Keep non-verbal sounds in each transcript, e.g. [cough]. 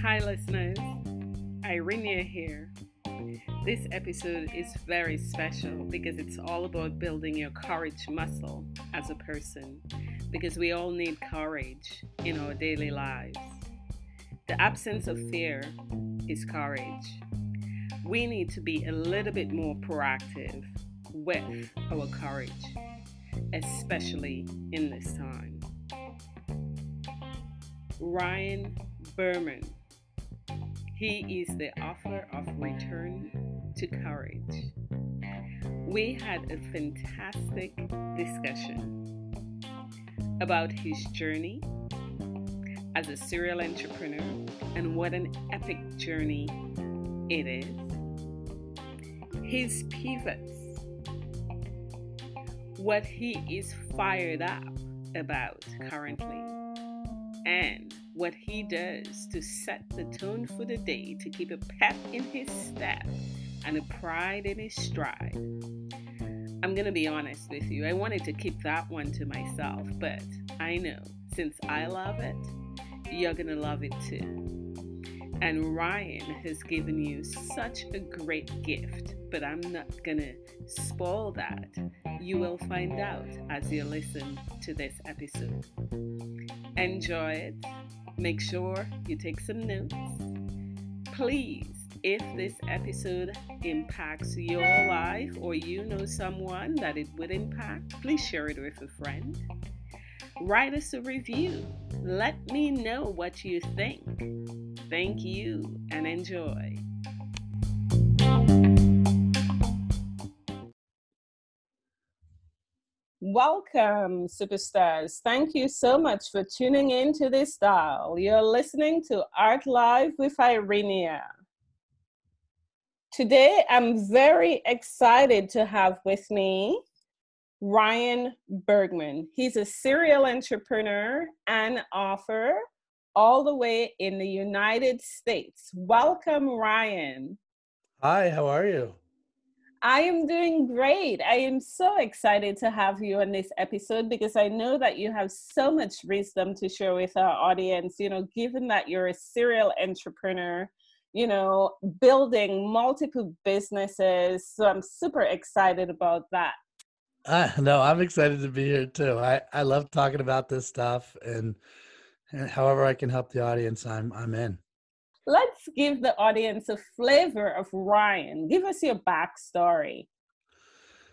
Hi, listeners. Irenia here. This episode is very special because it's all about building your courage muscle as a person because we all need courage in our daily lives. The absence of fear is courage. We need to be a little bit more proactive with our courage, especially in this time. Ryan Berman. He is the author of Return to Courage. We had a fantastic discussion about his journey as a serial entrepreneur and what an epic journey it is. His pivots, what he is fired up about currently, and what he does to set the tone for the day to keep a pep in his step and a pride in his stride. I'm going to be honest with you. I wanted to keep that one to myself, but I know since I love it, you're going to love it too. And Ryan has given you such a great gift, but I'm not going to spoil that. You will find out as you listen to this episode. Enjoy it. Make sure you take some notes. Please, if this episode impacts your life or you know someone that it would impact, please share it with a friend. Write us a review. Let me know what you think. Thank you and enjoy. Welcome, superstars. Thank you so much for tuning in to this dial. You're listening to Art Live with Irenia. Today, I'm very excited to have with me Ryan Berman. He's a serial entrepreneur and author all the way in the United States. Welcome, Ryan. Hi, how are you? I am doing great. I am so excited to have you on this episode because I know that you have so much wisdom to share with our audience. You know, given that you're a serial entrepreneur, you know, building multiple businesses. So I'm super excited about that. Uh, no, I'm excited to be here too. I, I love talking about this stuff and, and however I can help the audience, I'm I'm in let's give the audience a flavor of Ryan. Give us your backstory.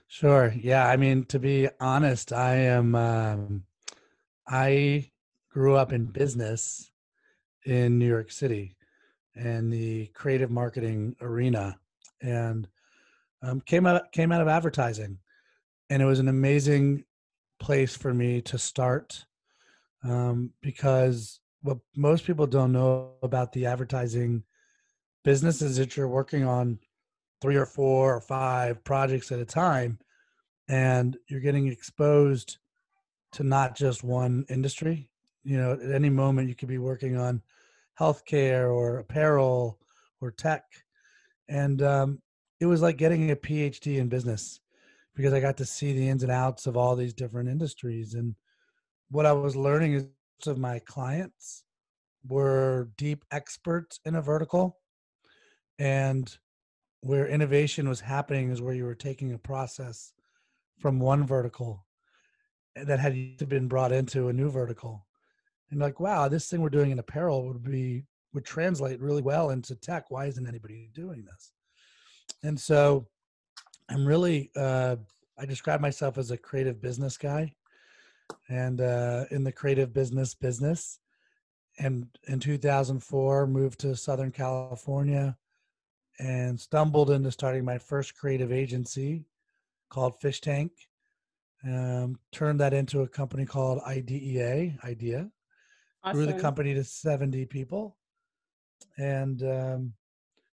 Sure. Yeah. I mean, to be honest, I am. Um, I grew up in business in New York City and the creative marketing arena, and um, came out came out of advertising, and it was an amazing place for me to start um, because what most people don't know about the advertising business is that you're working on three or four or five projects at a time and you're getting exposed to not just one industry. You know at any moment you could be working on healthcare or apparel or tech. And um, it was like getting a phd in business because i got to see the ins and outs of all these different industries. And what i was learning is of my clients were deep experts in a vertical and where innovation was happening is where you were taking a process from one vertical that had been brought into a new vertical. And like wow this thing we're doing in apparel would be would translate really well into tech. Why isn't anybody doing this? And so i'm really uh, i describe myself as a creative business guy and uh, in the creative business business. And in 2004 moved to southern california and stumbled into starting my first creative agency called fish tank um, turned that into a company called idea idea awesome. grew the company to 70 people and um,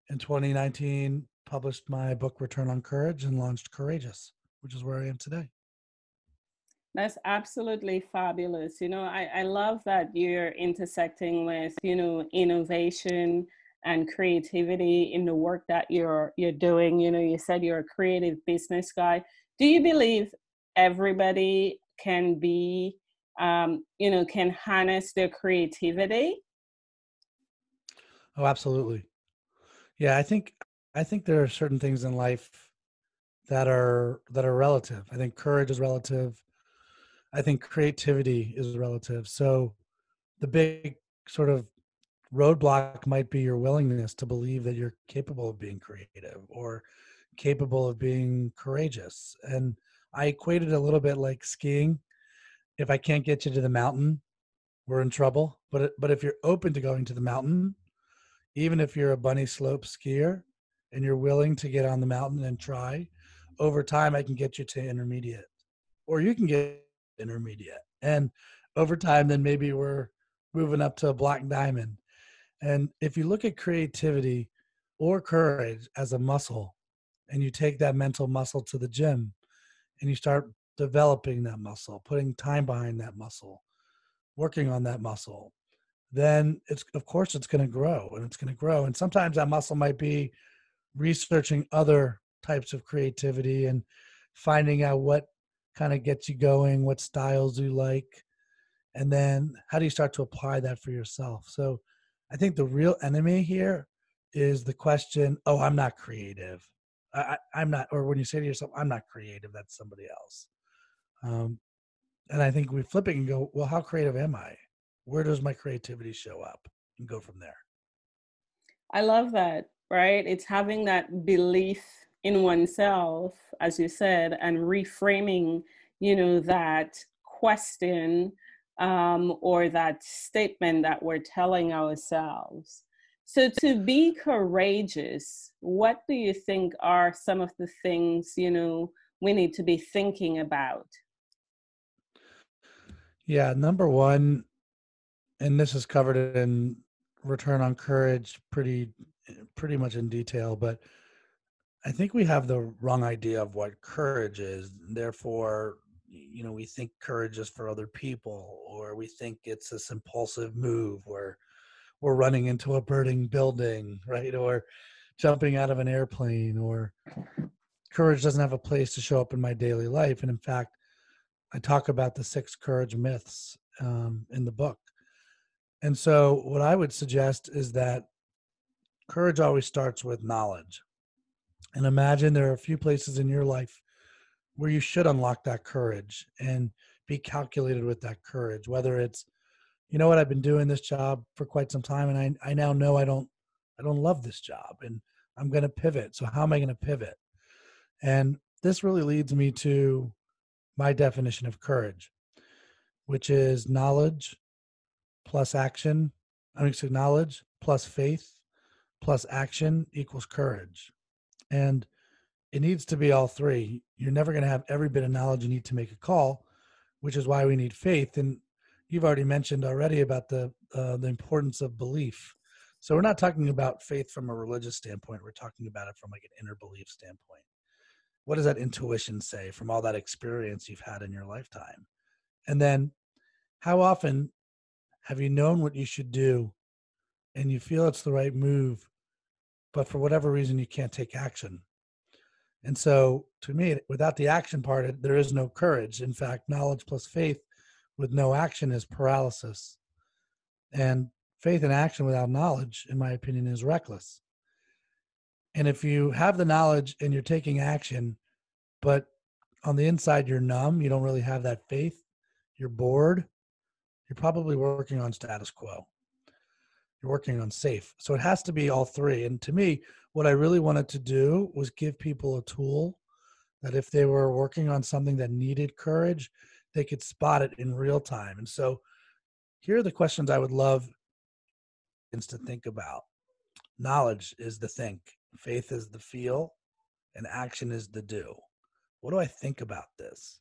in 2019 published my book return on courage and launched courageous which is where i am today that's absolutely fabulous. You know, I, I love that you're intersecting with, you know, innovation and creativity in the work that you're you're doing. You know, you said you're a creative business guy. Do you believe everybody can be um, you know, can harness their creativity? Oh, absolutely. Yeah, I think I think there are certain things in life that are that are relative. I think courage is relative. I think creativity is relative. So the big sort of roadblock might be your willingness to believe that you're capable of being creative or capable of being courageous. And I equated a little bit like skiing. If I can't get you to the mountain, we're in trouble. But but if you're open to going to the mountain, even if you're a bunny slope skier and you're willing to get on the mountain and try, over time I can get you to intermediate. Or you can get intermediate. And over time then maybe we're moving up to a black diamond. And if you look at creativity or courage as a muscle, and you take that mental muscle to the gym and you start developing that muscle, putting time behind that muscle, working on that muscle, then it's of course it's going to grow and it's going to grow. And sometimes that muscle might be researching other types of creativity and finding out what kind of gets you going, what styles you like, and then how do you start to apply that for yourself. So I think the real enemy here is the question, oh, I'm not creative. I am not, or when you say to yourself, I'm not creative, that's somebody else. Um, and I think we flip it and go, well, how creative am I? Where does my creativity show up? And go from there. I love that, right? It's having that belief in oneself, as you said, and reframing, you know, that question um, or that statement that we're telling ourselves. So, to be courageous, what do you think are some of the things, you know, we need to be thinking about? Yeah, number one, and this is covered in Return on Courage pretty pretty much in detail, but I think we have the wrong idea of what courage is. Therefore, you know, we think courage is for other people, or we think it's this impulsive move where we're running into a burning building, [laughs] right? Or jumping out of an airplane, or courage doesn't have a place to show up in my daily life. And in fact, I talk about the six courage myths um, in the book. And so, what I would suggest is that courage always starts with knowledge. And imagine there are a few places in your life where you should unlock that courage and be calculated with that courage, whether it's you know what? I've been doing this job for quite some time and i, I now know i don't i don't love this job and i'm going to pivot. So how am i going to pivot? And this really leads me to my definition of courage which is knowledge plus action i mean so knowledge plus faith plus action equals courage and it needs to be all three you're never going to have every bit of knowledge you need to make a call which is why we need faith and you've already mentioned already about the uh, the importance of belief. So we're not talking about faith from a religious standpoint. We're talking about it from like an inner belief standpoint. What does that intuition say from all that experience you've had in your lifetime? And then how often have you known what you should do and you feel it's the right move, but for whatever reason you can't take action? And so to me, without the action part, there is no courage. In fact, knowledge plus faith with no action is paralysis. And faith and action without knowledge, in my opinion, is reckless. And if you have the knowledge and you're taking action, but on the inside you're numb, you don't really have that faith, you're bored, you're probably working on status quo. You're working on safe. So it has to be all three. And to me, what I really wanted to do was give people a tool that if they were working on something that needed courage, they could spot it in real time. And so here are the questions I would love to think about. Knowledge is the think, faith is the feel, and action is the do. What do I think about this?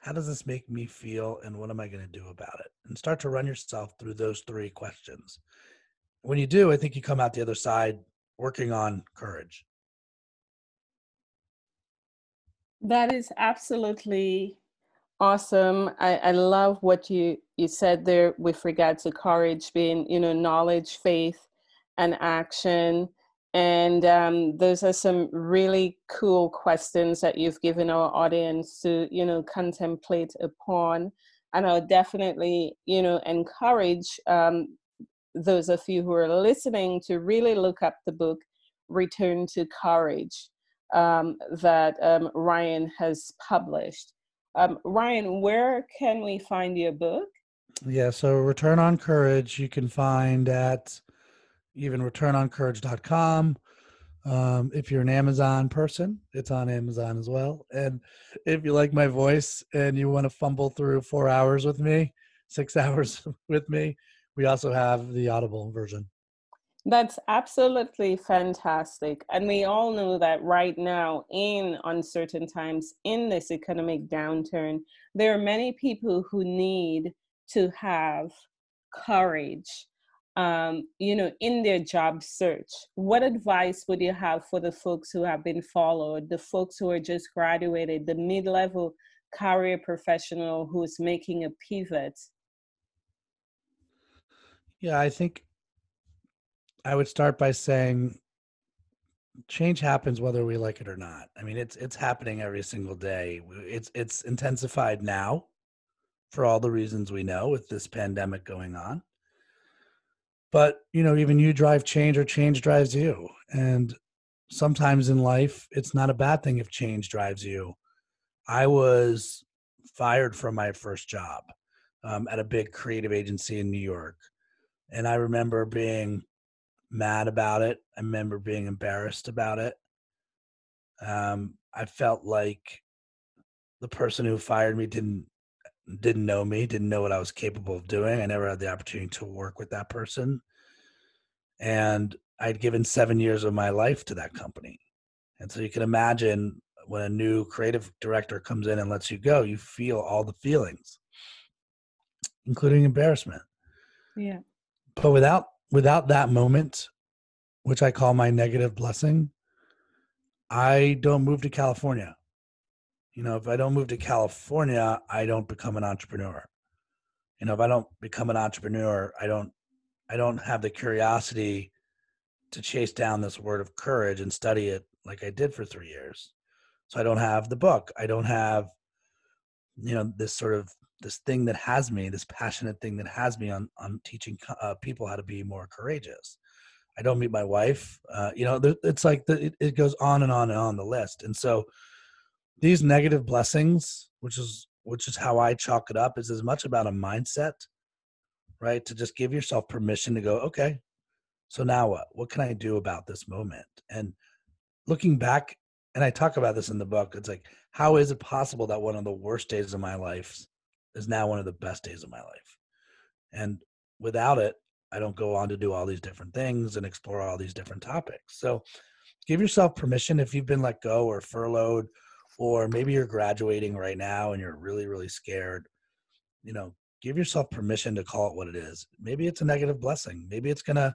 How does this make me feel, and what am I going to do about it? And start to run yourself through those three questions. When you do, I think you come out the other side working on courage. That is absolutely Awesome. I, I love what you, you said there with regard to courage being, you know, knowledge, faith, and action. And um, those are some really cool questions that you've given our audience to, you know, contemplate upon. and I'll definitely, you know, encourage um, those of you who are listening to really look up the book Return to Courage um, that um, Ryan has published. Um, Ryan, where can we find your book? Yeah, so Return on Courage you can find at even returnoncourage.com. Um, if you're an Amazon person, it's on Amazon as well. And if you like my voice and you want to fumble through four hours with me, six [laughs] hours with me, we also have the Audible version. That's absolutely fantastic. And we all know that right now, in uncertain times, in this economic downturn, there are many people who need to have courage um, you know, in their job search, what advice would you have for the folks who have been followed, the folks who are just graduated, the mid-level career professional who's making a pivot? Yeah, I think I would start by saying change happens whether we like it or not. I mean, it's it's happening every single day. It's it's intensified now for all the reasons we know with this pandemic going on but you know even you drive change or change drives you and sometimes in life it's not a bad thing if change drives you i was fired from my first job um, at a big creative agency in new york and i remember being mad about it i remember being embarrassed about it um, i felt like the person who fired me didn't didn't know me, didn't know what I was capable of doing. I never had the opportunity to work with that person. And I'd given seven years of my life to that company. And so you can imagine when a new creative director comes in and lets you go, you feel all the feelings, including embarrassment. Yeah. But without without that moment, which I call my negative blessing, I don't move to California you know, if I don't move to California, I don't become an entrepreneur. You know, if I don't become an entrepreneur, I don't I don't have the curiosity to chase down this word of courage and study it like I did for 3 years. So I don't have the book. I don't have you know this sort of this thing that has me, this passionate thing that has me on on teaching uh, people how to be more courageous. I don't meet my wife. Uh, you know, it's like the, it, it goes on and on and on the list. And so these negative blessings, which is which is how I chalk it up, is as much about a mindset, right? To just give yourself permission to go, okay, so now what? What can I do about this moment? And looking back, and I talk about this in the book, it's like, how is it possible that one of the worst days of my life is now one of the best days of my life? And without it, I don't go on to do all these different things and explore all these different topics. So give yourself permission if you've been let go or furloughed or maybe you're graduating right now and you're really really scared you know give yourself permission to call it what it is maybe it's a negative blessing maybe it's going to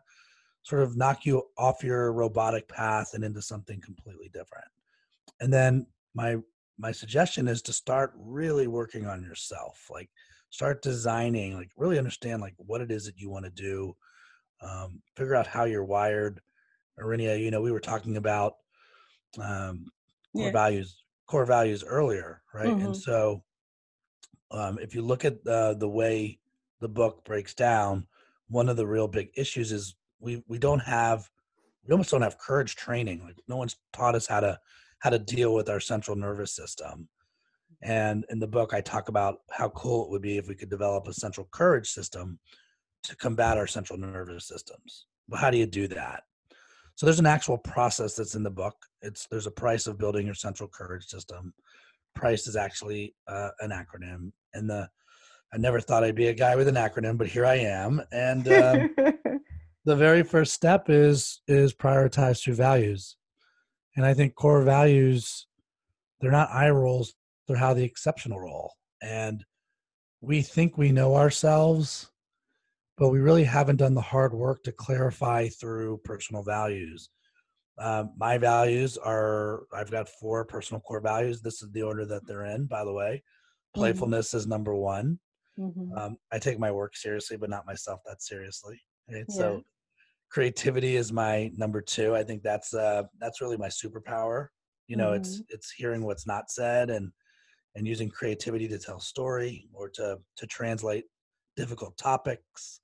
sort of knock you off your robotic path and into something completely different and then my my suggestion is to start really working on yourself like start designing like really understand like what it is that you want to do um, figure out how you're wired Arinia, you know we were talking about um, core yeah. values core values earlier, right? Mm-hmm. And so, um, if you look at uh, the way the book breaks down, one of the real big issues is we we don't have we almost don't have courage training. Like no one's taught us how to how to deal with our central nervous system. And in the book, I talk about how cool it would be if we could develop a central courage system to combat our central nervous systems. But how do you do that? So there's an actual process that's in the book. It's there's a price of building your central courage system. Price is actually uh, an acronym, and the I never thought I'd be a guy with an acronym, but here I am. And um, [laughs] the very first step is is prioritize through values, and I think core values they're not eye rolls; they're how the exceptional roll. And we think we know ourselves but we really haven't done the hard work to clarify through personal values. Um, my values are I've got four personal core values. This is the order that they're in, by the way. Mm-hmm. Playfulness mm-hmm. is number one. Mm-hmm. Um, I take my work seriously, but not myself that seriously. Right? Yeah. So creativity is my number two. I think that's uh, that's really my superpower. You know, mm-hmm. it's it's hearing what's not said and and using creativity to tell story or to to translate difficult topics.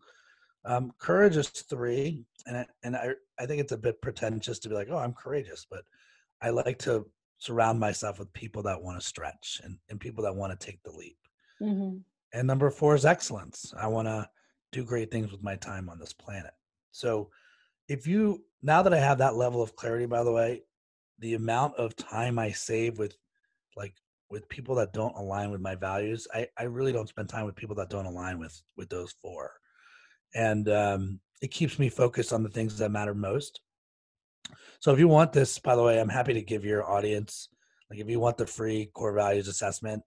Um, courage is three, and I, and I I think it's a bit pretentious to be like, oh, I'm courageous, but I like to surround myself with people that want to stretch and, and people that want to take the leap. Mm-hmm. And number four is excellence. I want to do great things with my time on this planet. So if you now that I have that level of clarity, by the way, the amount of time I save with like with people that don't align with my values, I, I really don't spend time with people that don't align with with those four. And um, it keeps me focused on the things that matter most. So if you want this, by the way, I'm happy to give your audience, like if you want the free core values assessment,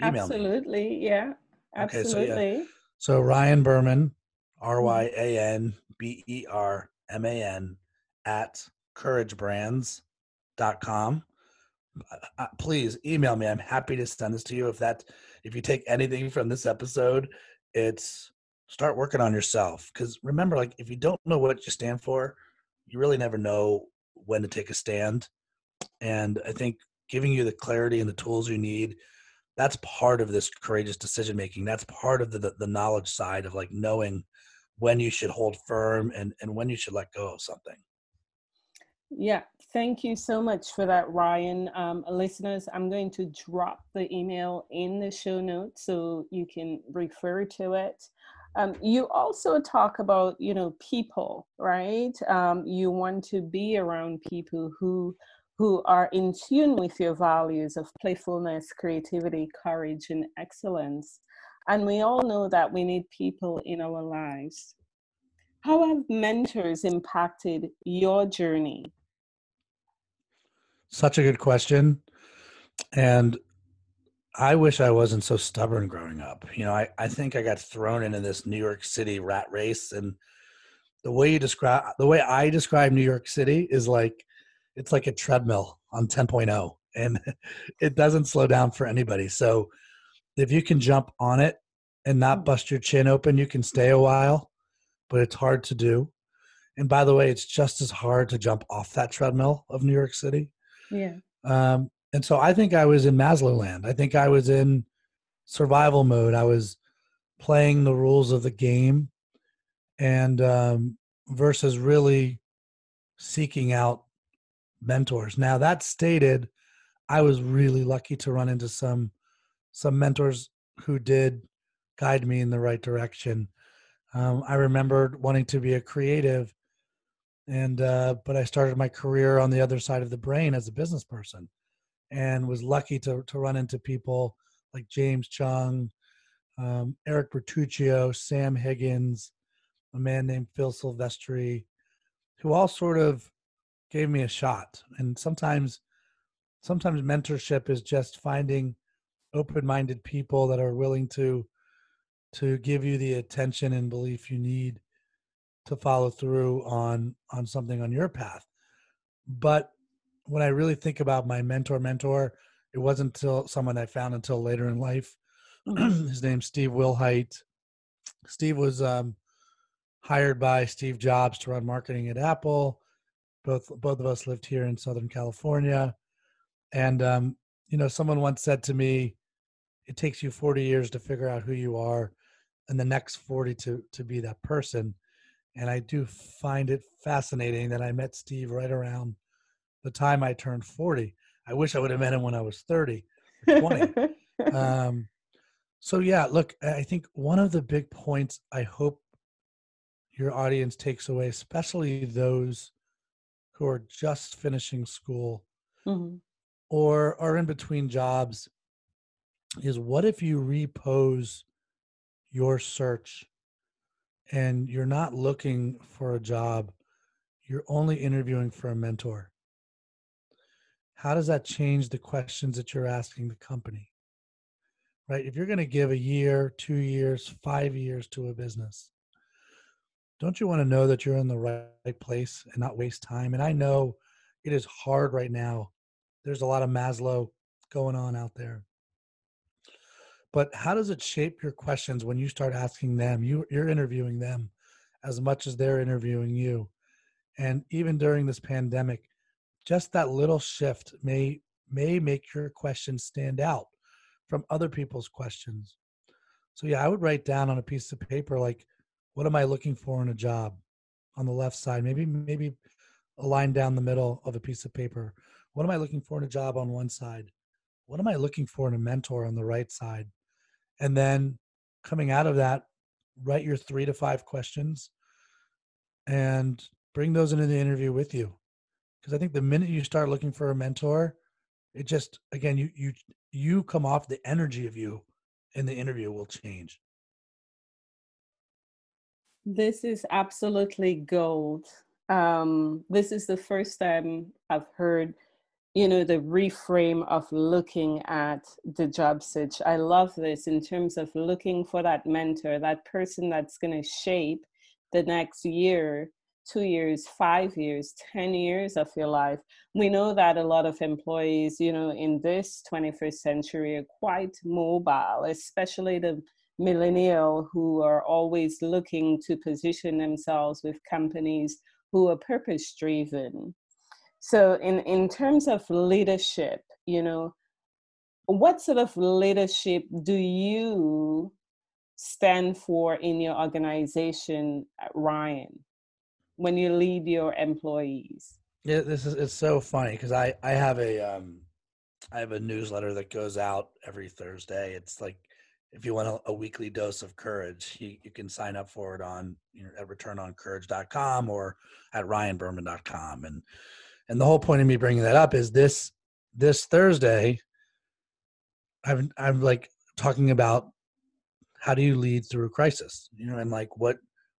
email Absolutely. Me. Yeah. Absolutely. Okay, so, yeah. so Ryan Berman, R Y A N B E R M A N at couragebrands.com. Uh, uh, please email me. I'm happy to send this to you. If that, if you take anything from this episode, it's start working on yourself. Because remember, like if you don't know what you stand for, you really never know when to take a stand. And I think giving you the clarity and the tools you need that's part of this courageous decision making that's part of the, the, the knowledge side of like knowing when you should hold firm and and when you should let go of something. Yeah thank you so much for that ryan. Um, listeners i'm going to drop the email in the show notes so you can refer to it. Um, you also talk about you know people right? Um, you want to be around people who who are in tune with your values of playfulness, creativity, courage, and excellence. And we all know that we need people in our lives. How have mentors impacted your journey? Such a good question. And I wish I wasn't so stubborn growing up. You know, I, I think I got thrown into this New York City rat race. And the way you describe, the way I describe New York City is like it's like a treadmill on 10.0 and [laughs] it doesn't slow down for anybody. So if you can jump on it and not mm. bust your chin open, you can stay a while, but it's hard to do. And by the way, it's just as hard to jump off that treadmill of New York City. Yeah. Um, and so I think I was in Maslow land. I think I was in survival mode. I was playing the rules of the game and um, versus really seeking out mentors. Now that stated, I was really lucky to run into some some mentors who did guide me in the right direction. Um, I remembered wanting to be a creative, and uh, but I started my career on the other side of the brain as a business person, and was lucky to to run into people like James Chung, um, Eric Bertuccio, Sam Higgins, a man named Phil Silvestri, who all sort of gave me a shot. And sometimes, sometimes mentorship is just finding open-minded people that are willing to to give you the attention and belief you need to follow through on on something on your path. But when I really think about my mentor, mentor, it wasn't until someone I found until later in life. Mm-hmm. [clears throat] His name's Steve Wilhite. Steve was um, hired by Steve Jobs to run marketing at Apple both both of us lived here in Southern California, and um, you know, someone once said to me, "It takes you 40 years to figure out who you are, and the next 40 to to be that person." And I do find it fascinating that I met Steve right around the time I turned 40. I wish I would have met him when I was 30 or 20. [laughs] um, so yeah, look, I think one of the big points I hope your audience takes away, especially those who are just finishing school mm-hmm. or are in between jobs is what if you repose your search and you're not looking for a job, you're only interviewing for a mentor? How does that change the questions that you're asking the company? Right? If you're going to give a year, two years, five years to a business, don't you want to know that you're in the right place and not waste time? And I know it is hard right now. There's a lot of Maslow going on out there. But how does it shape your questions when you start asking them? You, you're interviewing them as much as they're interviewing you. And even during this pandemic, just that little shift may may make your questions stand out from other people's questions. So yeah, I would write down on a piece of paper like what am I looking for in a job on the left side? Maybe maybe a line down the middle of a piece of paper. What am I looking for in a job on one side? What am I looking for in a mentor on the right side? And then coming out of that, write your 3 to 5 questions and bring those into the interview with you. Because I think the minute you start looking for a mentor, it just again you you you come off the energy of you in the interview will change. This is absolutely gold. Um, this is the first time I've heard, you know, the reframe of looking at the job search. I love this in terms of looking for that mentor, that person that's going to shape the next year two years, five years, 10 years of your life. We know that a lot of employees, you know, in this 21st century are quite mobile, especially the millennial who are always looking to position themselves with companies who are purpose driven. So in, in terms of leadership, you know, what sort of leadership do you stand for in your organization, Ryan? when you lead your employees? Yeah, this is it's so funny because I I have a um I have a newsletter that goes out every Thursday. It's like if you want a, a weekly dose of courage, you, you can sign up for it on you know at returnoncourage.com or at ryanberman.com. And and the whole point of me bringing that up is this this Thursday I'm I'm like talking about how do you lead through a crisis, you know, and like what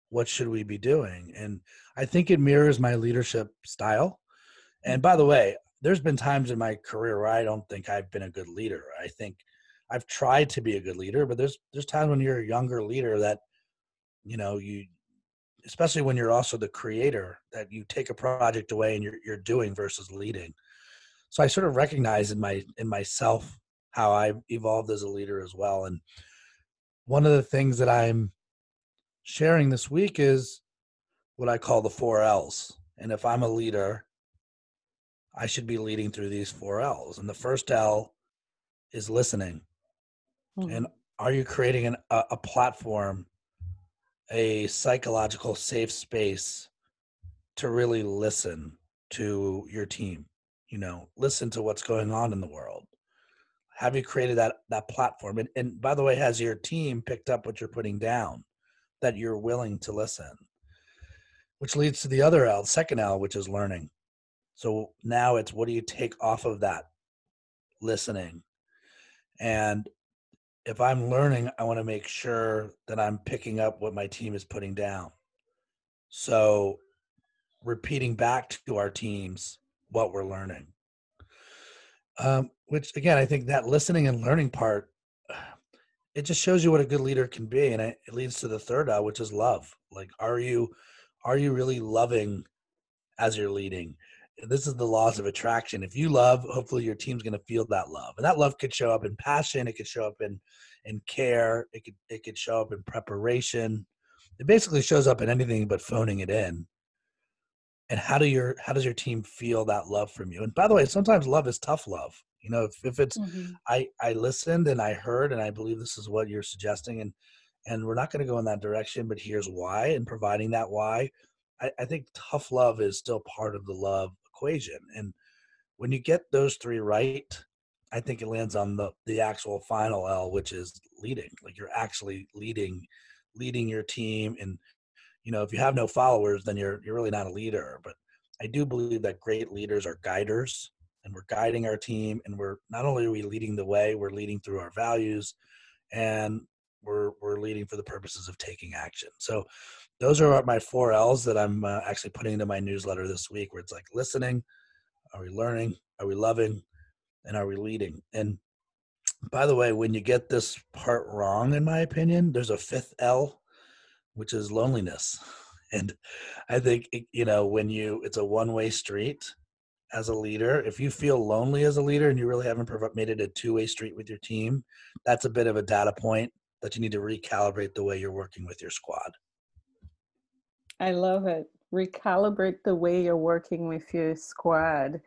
what should we be doing? And i think it mirrors my leadership style. And by the way there's been times in my career where i don't think i've been a good leader. I think i've tried to be a good leader but there's there's times when you're a younger leader that you know you especially when you're also the creator that you take a project away and you're you're doing versus leading so i sort of recognize in my in myself how i've evolved as a leader as well and one of the things that i'm sharing this week is what I call the four L's. And if I'm a leader, I should be leading through these four L's. And the first L is listening. Mm-hmm. And are you creating an, a, a platform, a psychological safe space to really listen to your team? You know, listen to what's going on in the world. Have you created that that platform? And, and by the way, has your team picked up what you're putting down? that you're willing to listen, which leads to the other L, second L, which is learning. So now it's what do you take off of that listening? And if I'm learning, I want to make sure that I'm picking up what my team is putting down. So repeating back to our teams what we're learning. Um, which again, I think that listening and learning part [sighs] it just shows you what a good leader can be and it, it leads to the third L, which is love like are you are you really loving as you're leading this is the laws of attraction. If you love hopefully your team's going to feel that love and that love could show up in passion it could show up in in care it could it could show up in preparation. It basically shows up in anything but phoning it in. And how do your how does your team feel that love from you? And by the way sometimes love is tough love you know if, if it's mm-hmm. i i listened and i heard and i believe this is what you're suggesting and and we're not going to go in that direction but here's why and providing that why I, I think tough love is still part of the love equation and when you get those three right i think it lands on the the actual final l which is leading like you're actually leading leading your team and you know if you have no followers then you're you're really not a leader but i do believe that great leaders are guiders and we're guiding our team and we're not only are we leading the way we're leading through our values and we're we're leading for the purposes of taking action. So those are my four l's that i'm uh, actually putting into my newsletter this week where it's like listening are we learning are we loving and are we leading? And by the way when you get this part wrong in my opinion there's a fifth l which is loneliness. [laughs] And i think you know when you it's a one way street as a leader, if you feel lonely as a leader and you really haven't made it a two way street with your team, that's a bit of a data point that you need to recalibrate the way you're working with your squad. I love it. Recalibrate the way you're working with your squad.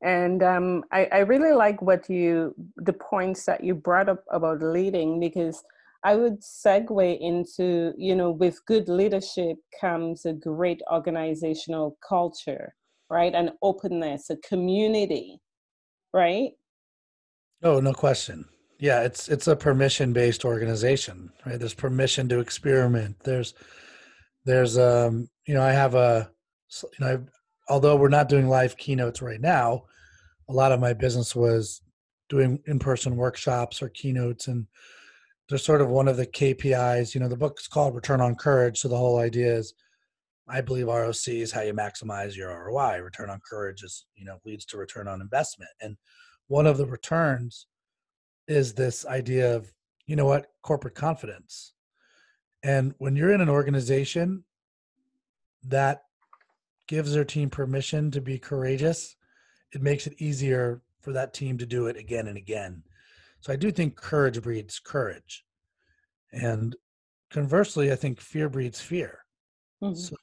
And um, I, I really like what you, the points that you brought up about leading, because I would segue into, you know, with good leadership comes a great organizational culture, right? An openness, a community, right? Oh, no question. Yeah, it's it's a permission based organization, right? There's permission to experiment. There's there's um you know I have a you know I've, although we're not doing live keynotes right now, a lot of my business was doing in person workshops or keynotes and they're sort of one of the KPIs. You know, the book's called Return on Courage. So the whole idea is I believe ROC is how you maximize your ROI. Return on courage is, you know, leads to return on investment. And one of the returns is this idea of, you know what, corporate confidence. And when you're in an organization that gives their team permission to be courageous, it makes it easier for that team to do it again and again. So I do think courage breeds courage. And conversely, I think fear breeds fear. Mm-hmm. So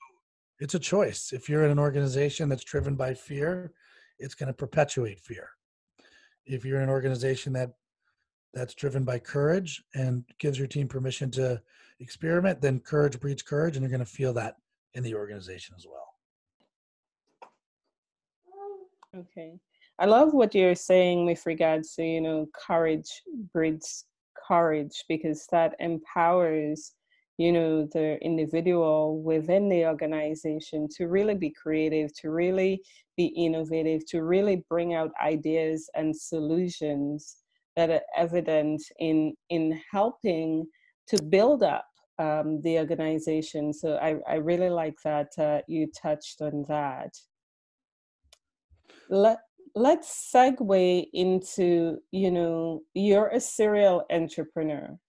it's a choice. If you're in an organization that's driven by fear, it's going to perpetuate fear. If you're in an organization that that's driven by courage and gives your team permission to experiment, then courage breeds courage, and you're going to feel that in the organization as well. Okay. I love what you're saying with regards to, you know, courage breeds courage because that empowers, you know, the individual within the organization to really be creative, to really be innovative, to really bring out ideas and solutions that are evident in in helping to build up um, the organization. So I, I really like that uh, you touched on that. Let, let's segue into, you know, you're a serial entrepreneur.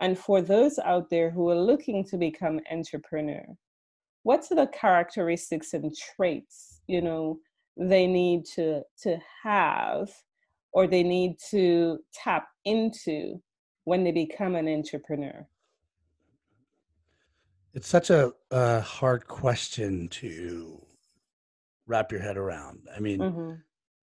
And for those out there who are looking to become entrepreneur, what's the characteristics and traits, you know, they need to to have or they need to tap into when they become an entrepreneur? It's such a, a hard question to wrap your head around. I mean, mm-hmm.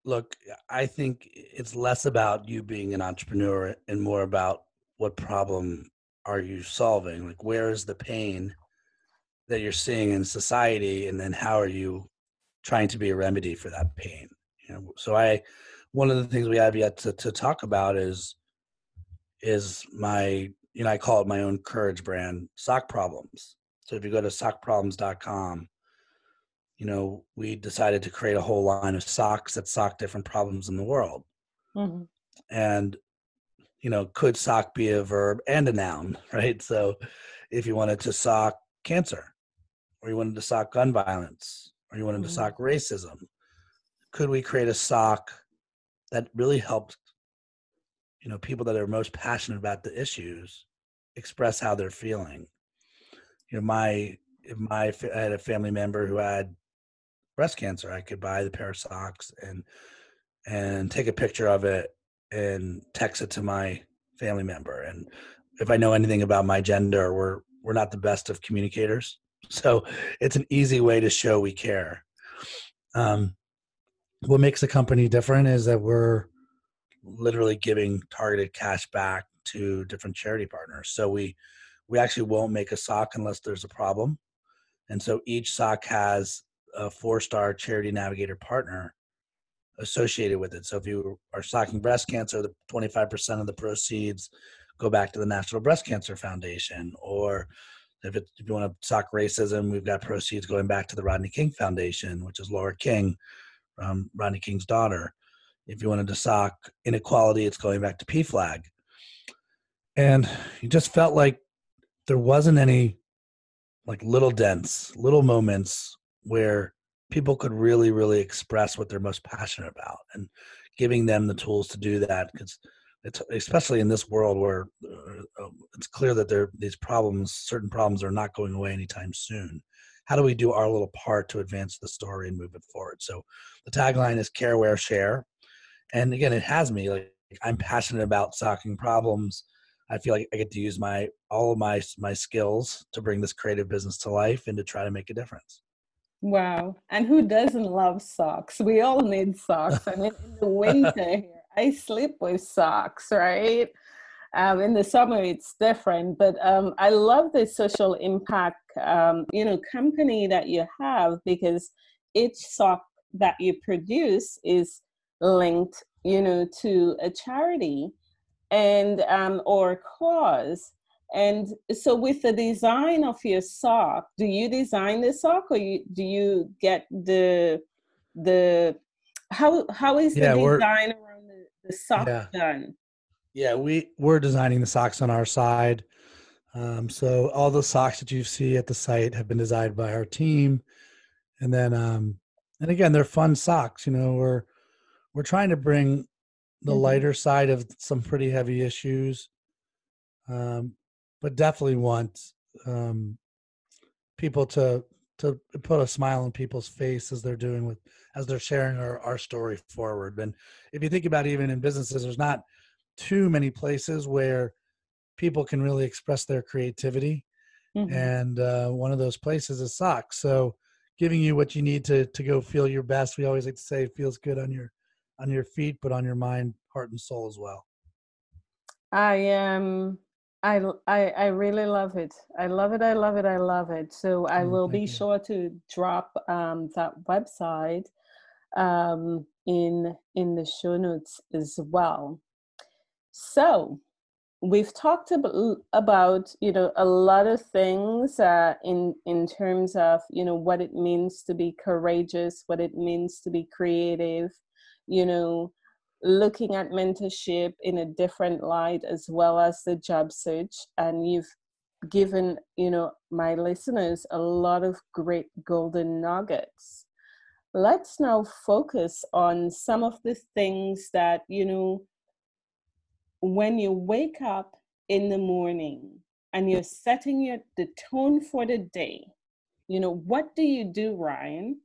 look, I think it's less about you being an entrepreneur and more about what problem are you solving? Like, where is the pain that you're seeing in society, and then how are you trying to be a remedy for that pain? You know, so I, one of the things we have yet to, to talk about is is my you know, I call it my own courage brand, Sock Problems. So if you go to sockproblems.com, you know, we decided to create a whole line of socks that sock different problems in the world. Mm-hmm. And, you know, could sock be a verb and a noun, [laughs] right? So if you wanted to sock cancer, or you wanted to sock gun violence, or you wanted mm-hmm. to sock racism, could we create a sock that really helps you know, people that are most passionate about the issues express how they're feeling. You know, my my I had a family member who had breast cancer, I could buy the pair of socks and and take a picture of it and text it to my family member. And if I know anything about my gender, we're we're not the best of communicators, [laughs] so it's an easy way to show we care. Um, what makes the company different is that we're literally giving targeted cash back to different charity partners. So we we actually won't make a sock unless there's a problem. And so each sock has a four-star charity navigator partner associated with it. So if you are socking breast cancer, the 25% of the proceeds go back to the National Breast Cancer Foundation. Or if, it, if you want to sock racism, we've got proceeds going back to the Rodney King Foundation, which is Lora King, um, Rodney King's daughter. If you wanted to sock inequality, it's going back to PFLAG. and you just felt like there wasn't any like little dents little moments where people could really really express what they're most passionate about and giving them the tools to do that because it's especially in this world where uh, it's clear that there these problems certain problems are not going away anytime soon how do we do our little part to advance the story and move it forward so the tagline is care wear share and again it has me like i'm passionate about solving problems I feel like I get to use my all of my my skills to bring this creative business to life and to try to make a difference. Wow. And who doesn't love socks? We all need socks. I mean, in the [laughs] winter here, I sleep with socks, right? Um, in the summer, it's different. But um, I love the social impact, um, you know, company that you have because each sock that you produce is linked, you know, to a charity and um, or cause and so with the design of your sock, do you design the sock or you, do you get the the how how is yeah, the design around the, the sock yeah. done? Yeah, we we're designing the socks on our side. Um, so all the socks that you see at the site have been designed by our team, and then um, and again they're fun socks. You know, we're we're trying to bring the mm-hmm. lighter side of some pretty heavy issues um, but definitely want um, people to to put a smile on people's face as they're doing with as they're sharing our, our story forward and if you think about it, even in businesses there's not too many places where people can really express their creativity mm-hmm. and uh, one of those places is socks so giving you what you need to to go feel your best we always like to say it feels good on your on your feet but on your mind heart and soul as well i am um I, I I really love it. I love it. I love it. I love it. So I oh, will be you. sure to drop um, that website um, in in the show notes as well. So we've talked about, about you know a lot of things uh, in in terms of you know what it means to be courageous, what it means to be creative, you know looking at mentorship in a different light as well as the job search. And you've given you know my listeners a lot of great golden nuggets. Let's now focus on some of the things that you know when you wake up in the morning and you're setting your the tone for the day you know what do you do ryan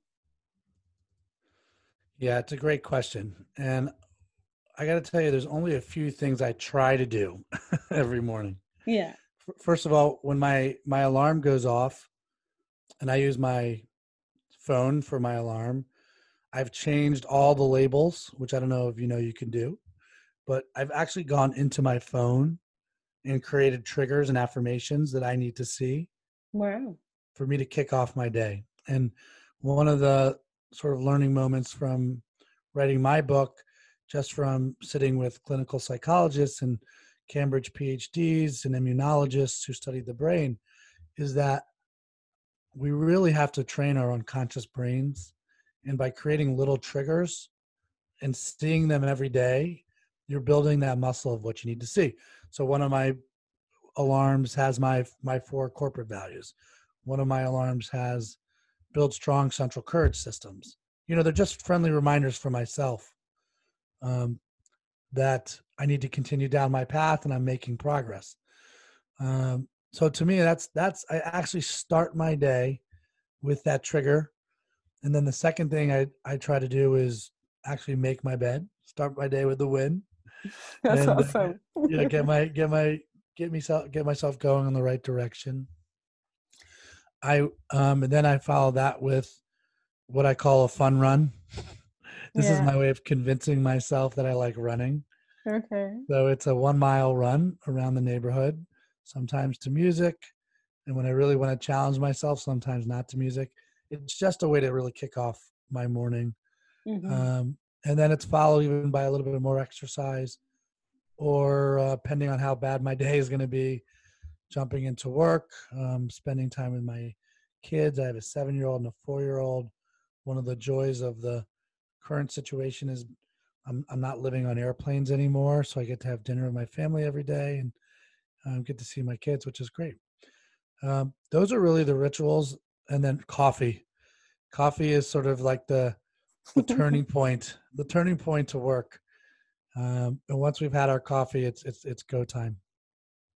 yeah it's a great question and I got to tell you, there's only a few things I try to do [laughs] every morning. Yeah. First of all, when my my alarm goes off, and I use my phone for my alarm, I've changed all the labels, which I don't know if you know you can do, but I've actually gone into my phone and created triggers and affirmations that I need to see. Wow. For me to kick off my day. And one of the sort of learning moments from writing my book just from sitting with clinical psychologists and Cambridge PhDs and immunologists who study the brain is that we really have to train our unconscious brains. And by creating little triggers and seeing them every day, you're building that muscle of what you need to see. So one of my alarms has my my four corporate values. One of my alarms has build strong central courage systems. You know, they're just friendly reminders for myself um, that I need to continue down my path and I'm making progress. Um, so to me, that's that's I actually start my day with that trigger, and then the second thing I I try to do is actually make my bed. Start my day with the win. [laughs] That's and, uh, awesome. Uh, know, [laughs] get my get my get myself get myself going in the right direction. I um and then I follow that with what I call a fun run. [laughs] This yeah. is my way of convincing myself that I like running. Okay. So it's a one mile run around the neighborhood, sometimes to music. And when I really want to challenge myself, sometimes not to music. It's just a way to really kick off my morning. Mm-hmm. Um, and then it's followed even by a little bit more exercise or uh, depending on how bad my [laughs] day is going to be, jumping into work, um, spending time with my kids. I have a seven year old and a four year old. One of the joys of the current situation is I'm I'm not living on airplanes anymore, so I get to have dinner with my family every day and um, get to see my kids, which is great. Um, those are really the rituals, and then coffee. Coffee is sort of like the the [laughs] turning point, the turning point to work. Um, and once we've had our coffee, it's it's it's go time.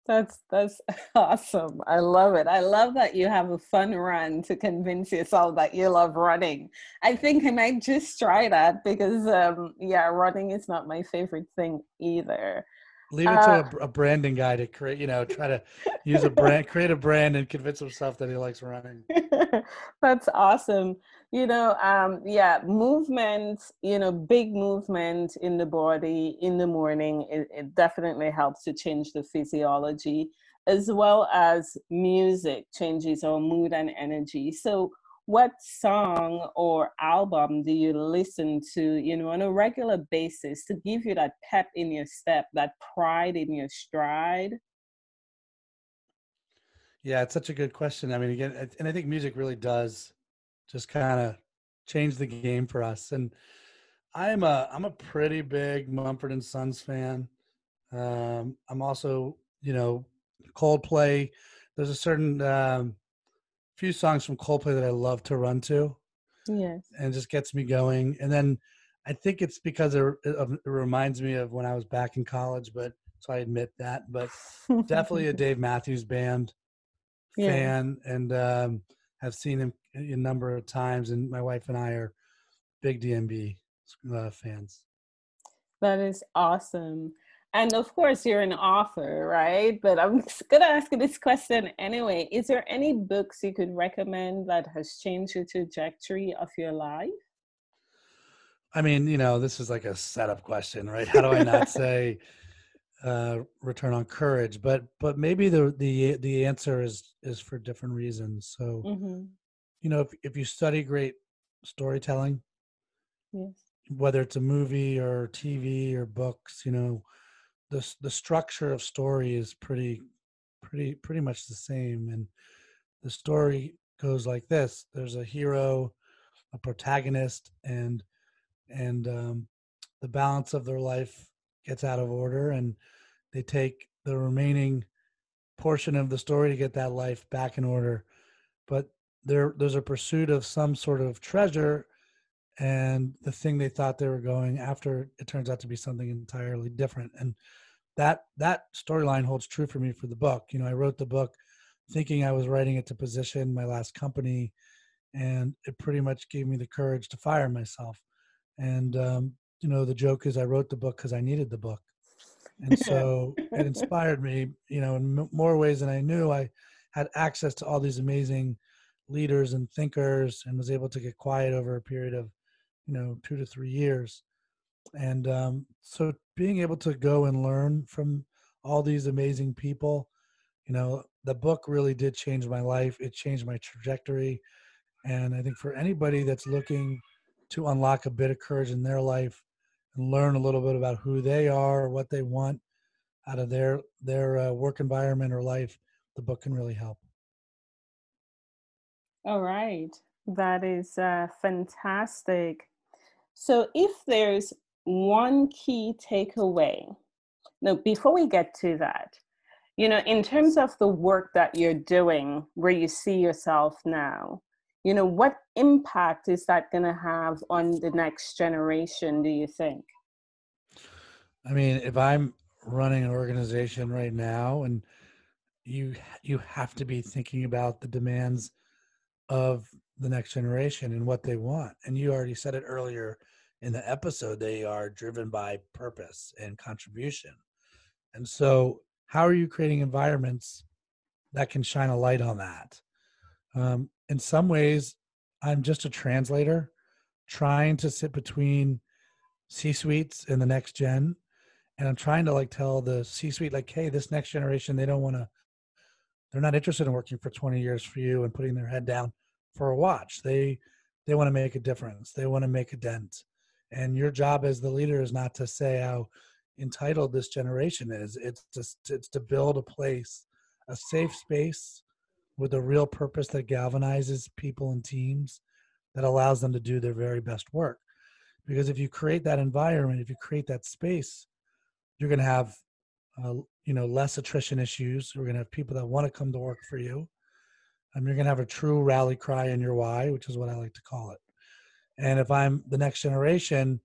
That's that's [laughs] awesome. I love it. I love that you have a fun run to convince yourself that you love running. I think I might just try that because um yeah, running is not my favorite thing either. Leave it to uh, a, a, branding guy to create, you know, try to use a brand, create a brand and convince himself that he likes running. [laughs] That's awesome. You know, um, yeah, movement, you know, big movement in the body in the morning, it, it definitely helps to change the physiology as well as music changes our mood and energy. So what song or album do you listen to you know on a regular basis to give you that pep in your step that pride in your stride yeah it's such a good question i mean again and i think music really does just kind of change the game for us and i'm a i'm a pretty big mumford and sons fan um i'm also you know coldplay there's a certain um few songs from Coldplay that I love to run to. Yes. And just gets me going. And then I think it's because it, it, reminds me of when I was back in college, but so I admit that. But definitely a [laughs] Dave Matthews Band yeah. fan and um, have seen him a number of times. And my wife and I are big DMB uh, fans. That is awesome. And of course, you're an author, right? But I'm going to ask you this question anyway. Is there any books you could recommend that has changed the trajectory of your life? I mean, you know, this is like a setup question, right? How do I not [laughs] say uh, return on courage? But but maybe the the the answer is is for different reasons. So, mm-hmm. you know, if if you study great storytelling, yes, whether it's a movie or TV or books, you know the the structure of story is pretty pretty pretty much the same and the story goes like this there's a hero a protagonist and and um, the balance of their life gets out of order and they take the remaining portion of the story to get that life back in order but there there's a pursuit of some sort of treasure and the thing they thought they were going after it turns out to be something entirely different and that that storyline holds true for me for the book. You know i wrote the book thinking i was writing it to position my last company and it pretty much gave me the courage to fire myself and um, you know the joke is i wrote the book because i needed the book and so it inspired me you know in more ways than i knew i had access to all these amazing leaders and thinkers and was able to get quiet over a period of you know two to three years. And um, so being able to go and learn from all these amazing people you know the book really did change my life. It changed my trajectory. And i think for anybody that's looking to unlock a bit of courage in their life and learn a little bit about who they are what they want out of their their uh, work environment or life the book can really help all right that is uh, fantastic so if there's one key takeaway. Now, before we get to that, you know, in terms of the work that you're doing, where you see yourself now, you know, what impact is that going to have on the next generation, do you think? I mean, if I'm running an organization right now and you you have to be thinking about the demands of the next generation and what they want. And you already said it earlier, in the episode they are driven by purpose and contribution and so how are you creating environments that can shine a light on that um, in some ways i'm just a translator trying to sit between c suites and the next gen and i'm trying to like tell the c suite like hey this next generation they don't want to they're not interested in working for 20 years for you and putting their head down for a watch. They they want to make a difference. They want to make a dent. And your job as the leader is not to say how entitled this generation is. It's just it's to build a place a safe space with a real purpose that galvanizes people and teams that allows them to do their very best work. Because if you create that environment if you create that space you're going to have uh, you know less attrition issues. You're going to have people that want to come to work for you. And you're going to have a true rally cry in your why which is what i like to call it. And if I'm the next generation,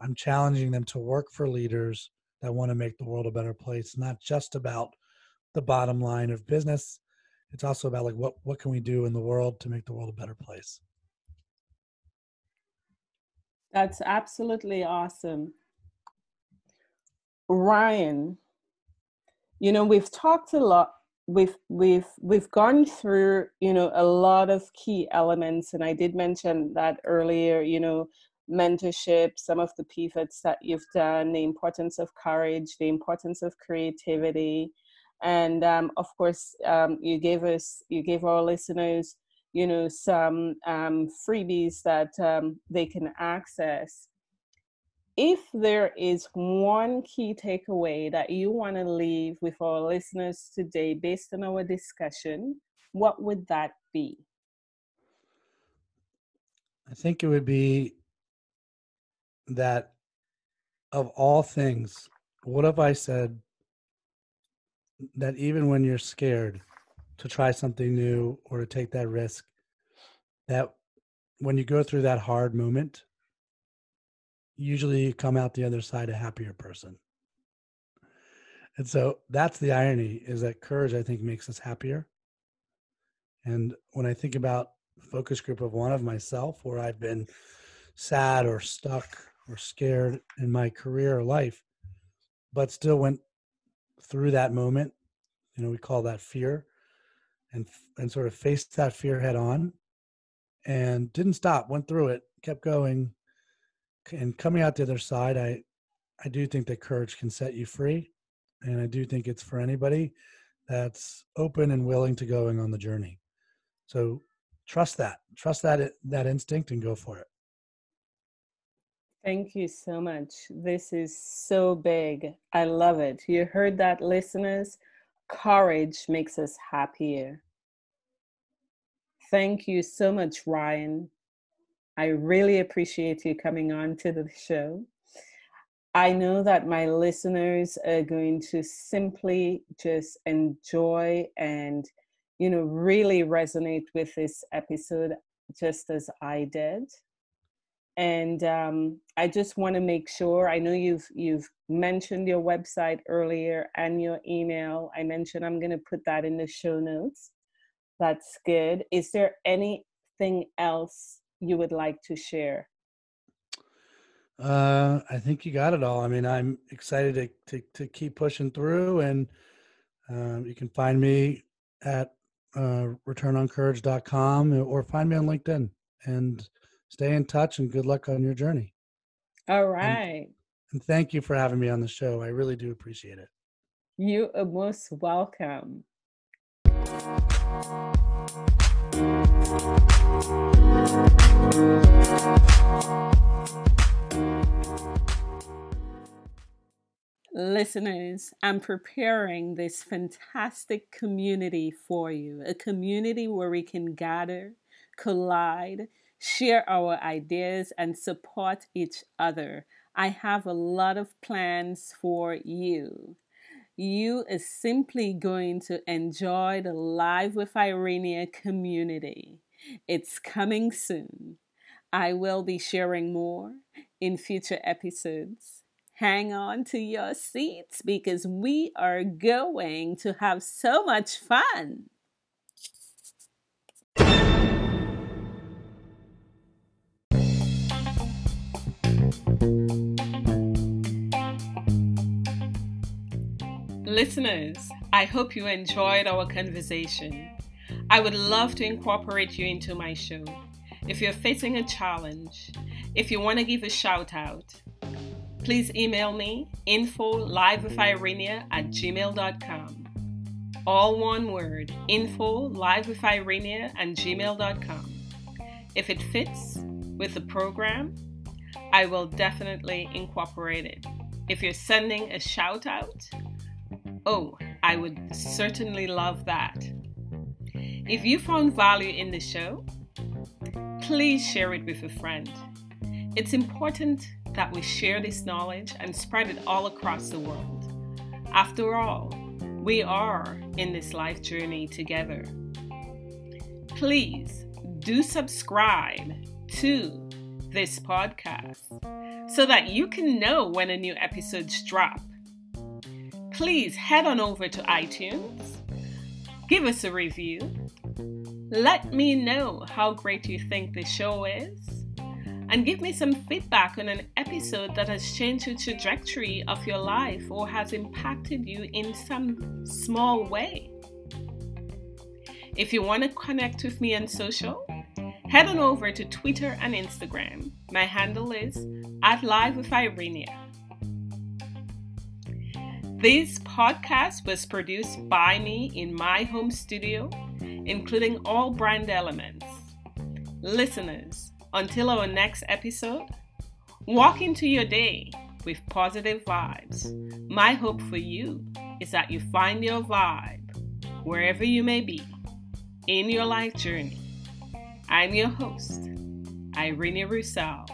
I'm challenging them to work for leaders that want to make the world a better place, not just about the bottom line of business. It's also about like what what can we do in the world to make the world a better place. That's absolutely awesome. Ryan, you know, we've talked a lot. We've we've we've gone through, you know, a lot of key elements, and I did mention that earlier. You know, mentorship, some of the pivots that you've done, the importance of courage, the importance of creativity, and um, of course, um, you gave us, you gave our listeners, you know, some um, freebies that um, they can access if there is one key takeaway that you want to leave with our listeners today based on our discussion, what would that be? I think it would be that of all things, what if I said that even when you're scared to try something new or to take that risk, that when you go through that hard moment, usually you come out the other side a happier person. And so that's the irony is that courage, I think, makes us happier. And when I think about focus group of one of myself, where I've been sad or stuck or scared in my career or life, but still went through that moment, you know, we call that fear, and and sort of faced that fear head on, and didn't stop, went through it, kept going, and coming out the other side, I I do think that courage can set you free, and I do think it's for anybody that's open and willing to going on the journey. So trust that, trust that that instinct, and go for it. Thank you so much. This is so big. I love it. You heard that, listeners? Courage makes us happier. Thank you so much, Ryan. I really appreciate you coming on to the show. I know that my listeners are going to simply just enjoy and, you know, really resonate with this episode just as I did. And um, I just want to make sure. I know you've you've mentioned your website earlier and your email. I mentioned I'm going to put that in the show notes. That's good. Is there anything else you would like to share? Uh, I think you got it all. I mean, I'm excited to to, to keep pushing through, and um, you can find me at uh, returnoncourage.com or find me on LinkedIn and stay in touch. And good luck on your journey. All right. And, and thank you for having me on the show. I really do appreciate it. You are most welcome. Listeners, I'm preparing this fantastic community for you a community where we can gather, collide, share our ideas, and support each other. I have a lot of plans for you you is simply going to enjoy the Live with Irenia community. It's coming soon. I will be sharing more in future episodes. Hang on to your seats because we are going to have so much fun. Listeners, I hope you enjoyed our conversation. I would love to incorporate you into my show. If you're facing a challenge, if you want to give a shout out, please email me info livewithirenia at gmail.com. All one word info livewithirenia at gmail.com. If it fits with the program, I will definitely incorporate it. If you're sending a shout out, Oh, I would certainly love that. If you found value in the show, please share it with a friend. It's important that we share this knowledge and spread it all across the world. After all, we are in this life journey together. Please do subscribe to this podcast so that you can know when a new episode's drop please head on over to iTunes, give us a review, let me know how great you think the show is, and give me some feedback on an episode that has changed the trajectory of your life or has impacted you in some small way. If you want to connect with me on social, head on over to Twitter and Instagram. My handle is at Live with Irenia. This podcast was produced by me in my home studio, including all brand elements. Listeners, until our next episode, walk into your day with positive vibes. My hope for you is that you find your vibe wherever you may be in your life journey. I'm your host, Irene Rousseau.